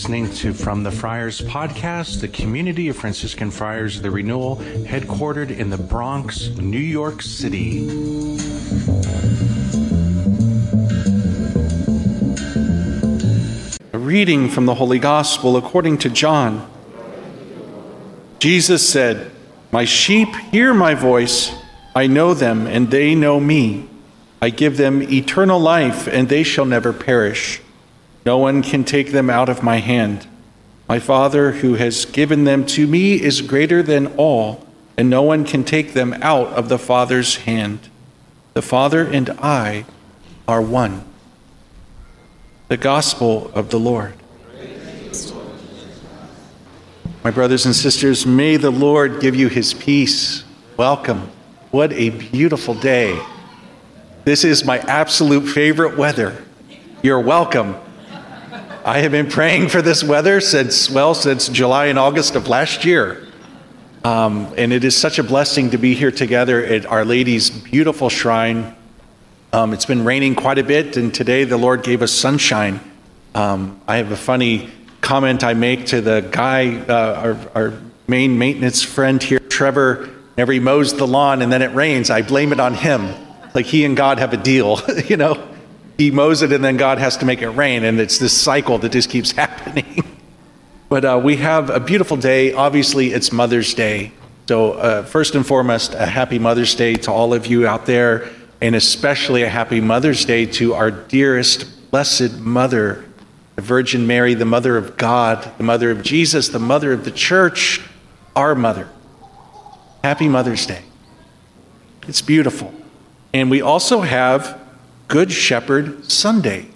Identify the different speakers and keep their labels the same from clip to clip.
Speaker 1: listening to From the Friars podcast, the community of Franciscan Friars of the Renewal, headquartered in the Bronx, New York City. A reading from the Holy Gospel according to John. Jesus said, My sheep hear my voice, I know them, and they know me. I give them eternal life, and they shall never perish no one can take them out of my hand. My Father, who has given them to me, is greater than all, and no one can take them out of the Father's hand. The Father and I are one. The Gospel of the Lord. My brothers and sisters, may the Lord give you his peace. Welcome. What a beautiful day. This is my absolute favorite weather. You're welcome. I have been praying for this weather since, well, since July and August of last year. Um, and it is such a blessing to be here together at Our Lady's beautiful shrine. Um, it's been raining quite a bit, and today the Lord gave us sunshine. Um, I have a funny comment I make to the guy, uh, our, our main maintenance friend here, Trevor. Whenever he mows the lawn and then it rains, I blame it on him. Like he and God have a deal, you know? He mows it and then God has to make it rain. And it's this cycle that just keeps happening. but uh, we have a beautiful day. Obviously, it's Mother's Day. So, uh, first and foremost, a happy Mother's Day to all of you out there, and especially a happy Mother's Day to our dearest, blessed Mother, the Virgin Mary, the Mother of God, the Mother of Jesus, the Mother of the Church, our Mother. Happy Mother's Day. It's beautiful. And we also have Good Shepherd Sunday.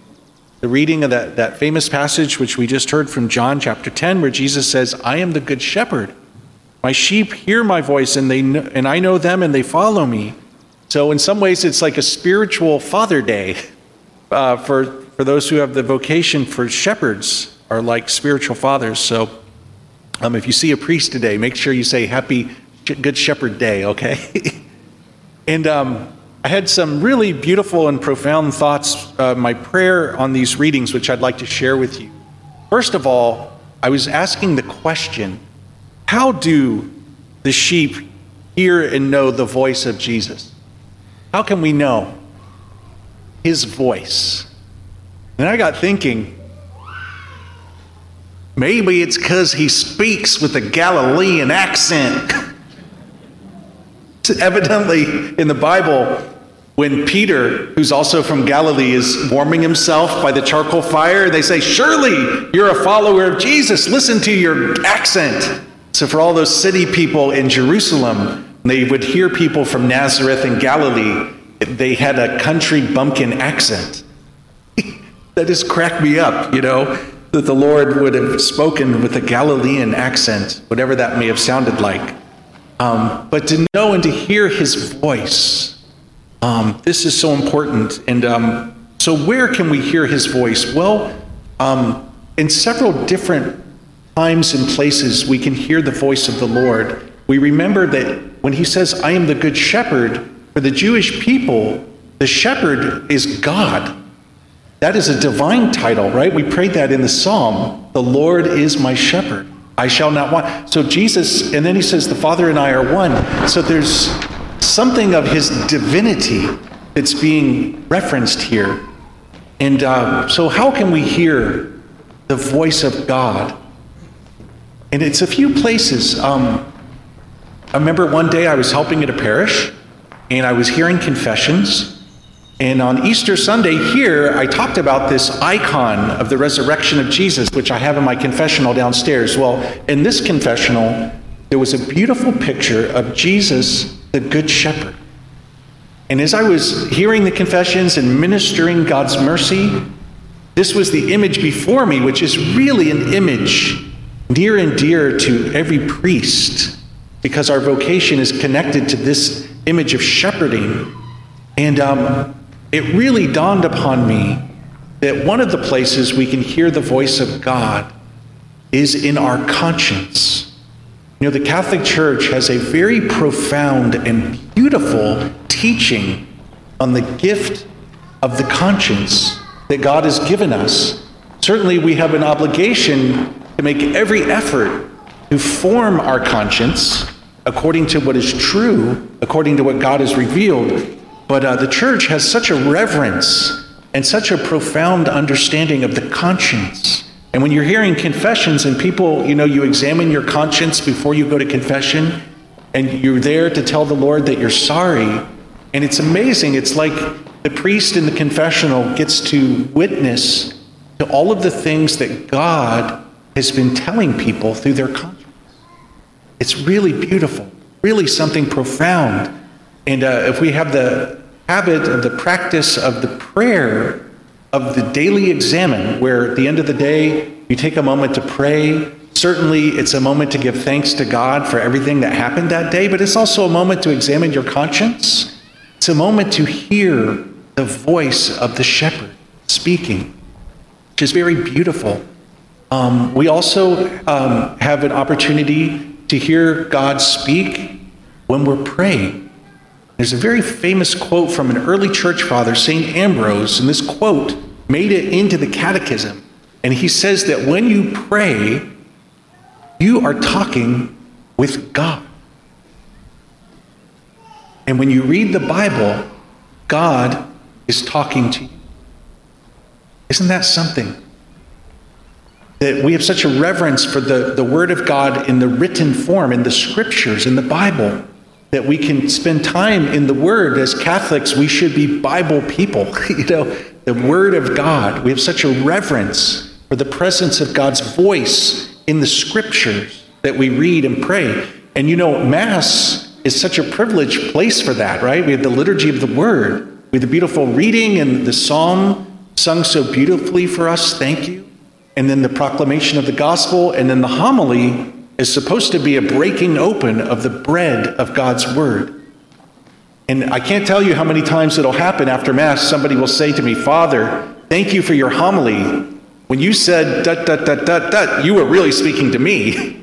Speaker 1: The reading of that, that famous passage, which we just heard from John chapter 10, where Jesus says, I am the Good Shepherd. My sheep hear my voice, and, they know, and I know them, and they follow me. So, in some ways, it's like a spiritual Father Day uh, for, for those who have the vocation for shepherds, are like spiritual fathers. So, um, if you see a priest today, make sure you say Happy Good Shepherd Day, okay? and um, I had some really beautiful and profound thoughts, uh, my prayer on these readings, which I'd like to share with you. First of all, I was asking the question how do the sheep hear and know the voice of Jesus? How can we know his voice? And I got thinking, maybe it's because he speaks with a Galilean accent. Evidently, in the Bible, when Peter, who's also from Galilee, is warming himself by the charcoal fire, they say, Surely you're a follower of Jesus. Listen to your accent. So, for all those city people in Jerusalem, they would hear people from Nazareth and Galilee. They had a country bumpkin accent. that just cracked me up, you know, that the Lord would have spoken with a Galilean accent, whatever that may have sounded like. Um, but to know and to hear his voice um, this is so important. And um, so, where can we hear his voice? Well, um, in several different times and places, we can hear the voice of the Lord. We remember that when he says, I am the good shepherd, for the Jewish people, the shepherd is God. That is a divine title, right? We prayed that in the psalm. The Lord is my shepherd. I shall not want. So Jesus, and then he says, the Father and I are one. So there's something of his divinity that's being referenced here. And uh, so, how can we hear the voice of God? And it's a few places. Um, I remember one day I was helping at a parish and I was hearing confessions. And on Easter Sunday here, I talked about this icon of the resurrection of Jesus, which I have in my confessional downstairs. Well, in this confessional, there was a beautiful picture of Jesus the Good Shepherd. And as I was hearing the confessions and ministering God's mercy, this was the image before me, which is really an image near and dear to every priest, because our vocation is connected to this image of shepherding. And um, it really dawned upon me that one of the places we can hear the voice of God is in our conscience. You know, the Catholic Church has a very profound and beautiful teaching on the gift of the conscience that God has given us certainly we have an obligation to make every effort to form our conscience according to what is true, according to what God has revealed. But uh, the church has such a reverence and such a profound understanding of the conscience. And when you're hearing confessions and people, you know, you examine your conscience before you go to confession, and you're there to tell the Lord that you're sorry. And it's amazing. It's like the priest in the confessional gets to witness to all of the things that God has been telling people through their conscience. It's really beautiful, really something profound. And uh, if we have the habit of the practice of the prayer of the daily examen, where at the end of the day, you take a moment to pray. Certainly, it's a moment to give thanks to God for everything that happened that day, but it's also a moment to examine your conscience. It's a moment to hear the voice of the shepherd speaking, which is very beautiful. Um, we also um, have an opportunity to hear God speak when we're praying. There's a very famous quote from an early church father, St. Ambrose, and this quote made it into the catechism. And he says that when you pray, you are talking with God. And when you read the Bible, God is talking to you. Isn't that something? that we have such a reverence for the, the Word of God in the written form, in the scriptures, in the Bible, that we can spend time in the Word. As Catholics, we should be Bible people. you know, the Word of God. We have such a reverence for the presence of God's voice in the scriptures that we read and pray. And you know, Mass is such a privileged place for that, right? We have the liturgy of the Word. We have the beautiful reading and the psalm sung so beautifully for us. Thank you and then the proclamation of the gospel, and then the homily is supposed to be a breaking open of the bread of God's word. And I can't tell you how many times it'll happen after Mass. Somebody will say to me, Father, thank you for your homily. When you said, dut, dut, dut, dut, dut, you were really speaking to me.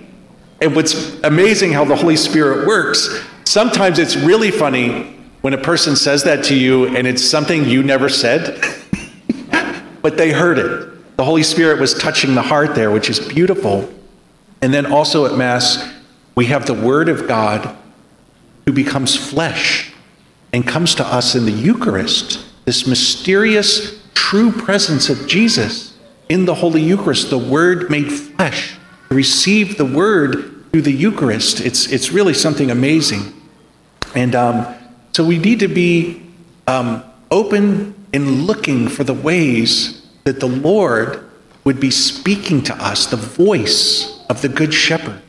Speaker 1: And what's amazing how the Holy Spirit works, sometimes it's really funny when a person says that to you and it's something you never said, but they heard it. The Holy Spirit was touching the heart there, which is beautiful. And then also at Mass, we have the Word of God who becomes flesh and comes to us in the Eucharist, this mysterious, true presence of Jesus in the Holy Eucharist, the Word made flesh. To receive the Word through the Eucharist, it's, it's really something amazing. And um, so we need to be um, open and looking for the ways that the Lord would be speaking to us, the voice of the Good Shepherd,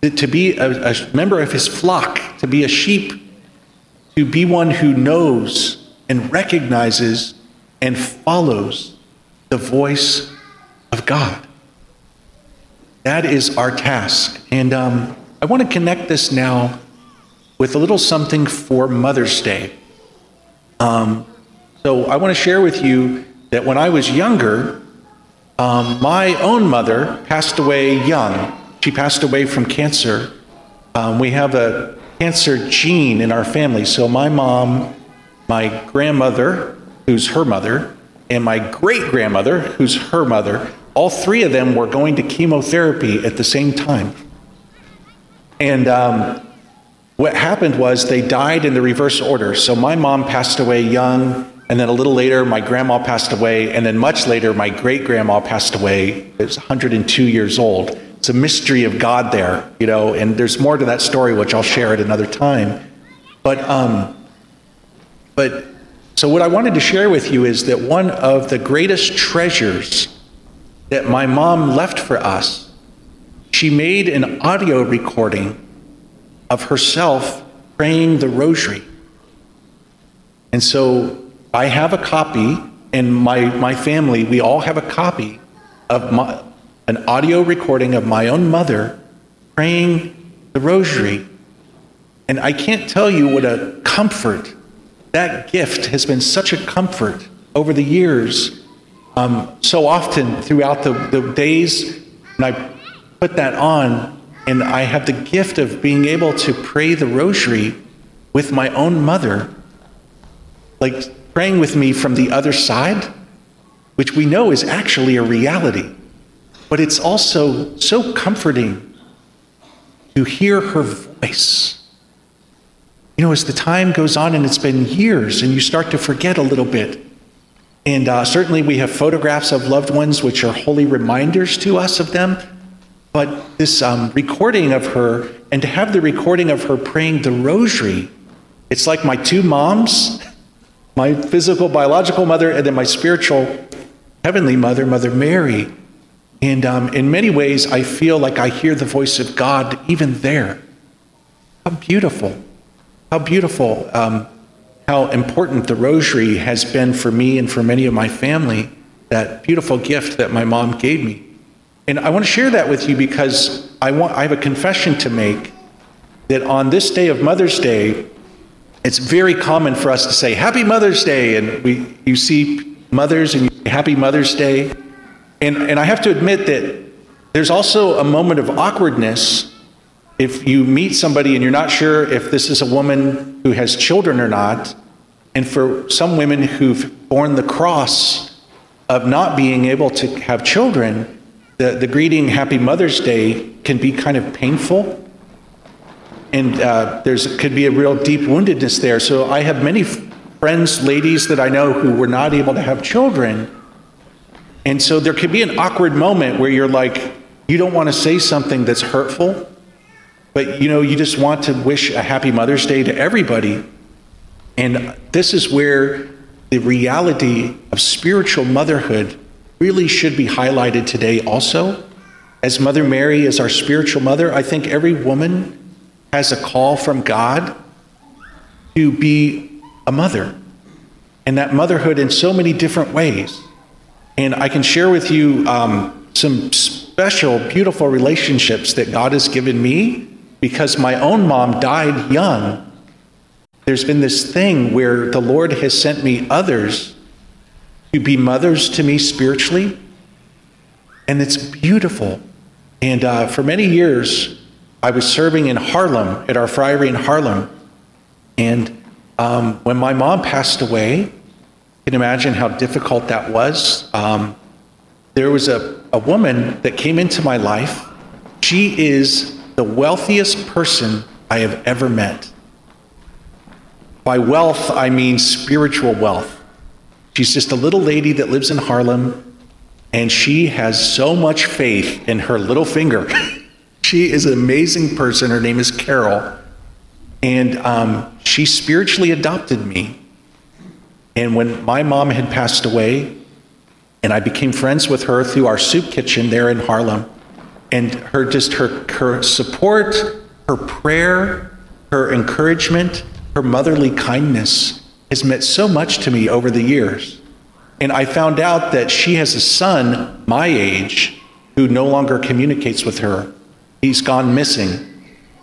Speaker 1: to be a, a member of his flock, to be a sheep, to be one who knows and recognizes and follows the voice of God. That is our task. And um, I want to connect this now with a little something for Mother's Day. Um, so I want to share with you that when I was younger, um, my own mother passed away young. She passed away from cancer. Um, we have a cancer gene in our family. So my mom, my grandmother, who's her mother, and my great grandmother, who's her mother, all three of them were going to chemotherapy at the same time. And um, what happened was they died in the reverse order. So my mom passed away young, and then a little later, my grandma passed away. And then much later, my great grandma passed away. It was 102 years old. It's a mystery of God there, you know, and there's more to that story, which I'll share at another time. But, um, but, so what I wanted to share with you is that one of the greatest treasures that my mom left for us, she made an audio recording of herself praying the rosary. And so I have a copy, and my, my family, we all have a copy of my, an audio recording of my own mother praying the rosary. And I can't tell you what a comfort that gift has been such a comfort over the years. Um, so often throughout the, the days when I put that on, and I have the gift of being able to pray the rosary with my own mother. Like praying with me from the other side, which we know is actually a reality. But it's also so comforting to hear her voice. You know, as the time goes on and it's been years and you start to forget a little bit. And uh, certainly we have photographs of loved ones, which are holy reminders to us of them. But this um, recording of her, and to have the recording of her praying the rosary, it's like my two moms my physical, biological mother, and then my spiritual, heavenly mother, Mother Mary. And um, in many ways, I feel like I hear the voice of God even there. How beautiful. How beautiful. Um, how important the rosary has been for me and for many of my family. That beautiful gift that my mom gave me. And I want to share that with you because I, want, I have a confession to make that on this day of Mother's Day, it's very common for us to say happy mother's day and we you see mothers and you say happy mother's day. And and i have to admit that there's also a moment of awkwardness if you meet somebody and you're not sure if this is a woman who has children or not. And for some women who've borne the cross of not being able to have children the, the greeting happy mother's day can be kind of painful and uh, there's could be a real deep woundedness there. So I have many friends, ladies that I know who were not able to have children, and so there could be an awkward moment where you're like, you don't want to say something that's hurtful, but you know you just want to wish a happy Mother's Day to everybody, and this is where the reality of spiritual motherhood really should be highlighted today also. As Mother Mary is our spiritual mother, I think every woman has a call from God to be a mother. And that motherhood in so many different ways. And I can share with you um, some special, beautiful relationships that God has given me because my own mom died young. There's been this thing where the Lord has sent me others to be mothers to me spiritually. And it's beautiful. And uh, for many years, I was serving in Harlem at our friary in Harlem. And um, when my mom passed away, you can imagine how difficult that was. Um, there was a, a woman that came into my life. She is the wealthiest person I have ever met. By wealth, I mean spiritual wealth. She's just a little lady that lives in Harlem, and she has so much faith in her little finger. She is an amazing person. Her name is Carol. And um, she spiritually adopted me. And when my mom had passed away, and I became friends with her through our soup kitchen there in Harlem, and her just her, her support, her prayer, her encouragement, her motherly kindness has meant so much to me over the years. And I found out that she has a son my age who no longer communicates with her he's gone missing.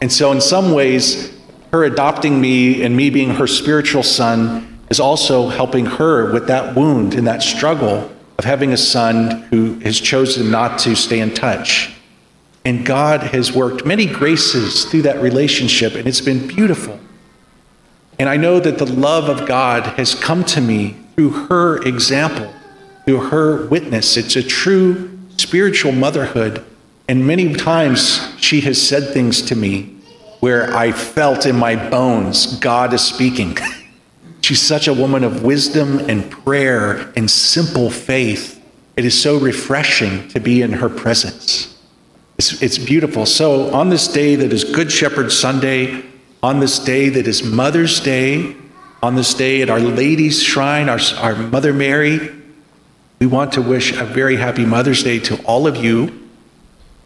Speaker 1: And so, in some ways, her adopting me and me being her spiritual son is also helping her with that wound and that struggle of having a son who has chosen not to stay in touch. And God has worked many graces through that relationship, and it's been beautiful. And I know that the love of God has come to me through her example, through her witness. It's a true spiritual motherhood and many times she has said things to me where I felt in my bones God is speaking. She's such a woman of wisdom and prayer and simple faith. It is so refreshing to be in her presence. It's, it's beautiful. So, on this day that is Good Shepherd Sunday, on this day that is Mother's Day, on this day at Our Lady's Shrine, our, our Mother Mary, we want to wish a very happy Mother's Day to all of you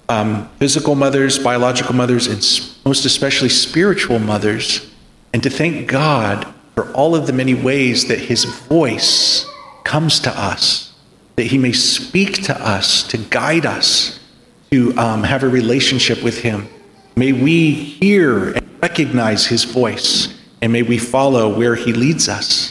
Speaker 1: um, physical mothers, biological mothers, and most especially spiritual mothers, and to thank God for all of the many ways that His voice comes to us, that He may speak to us, to guide us, to um, have a relationship with Him. May we hear and recognize His voice, and may we follow where He leads us.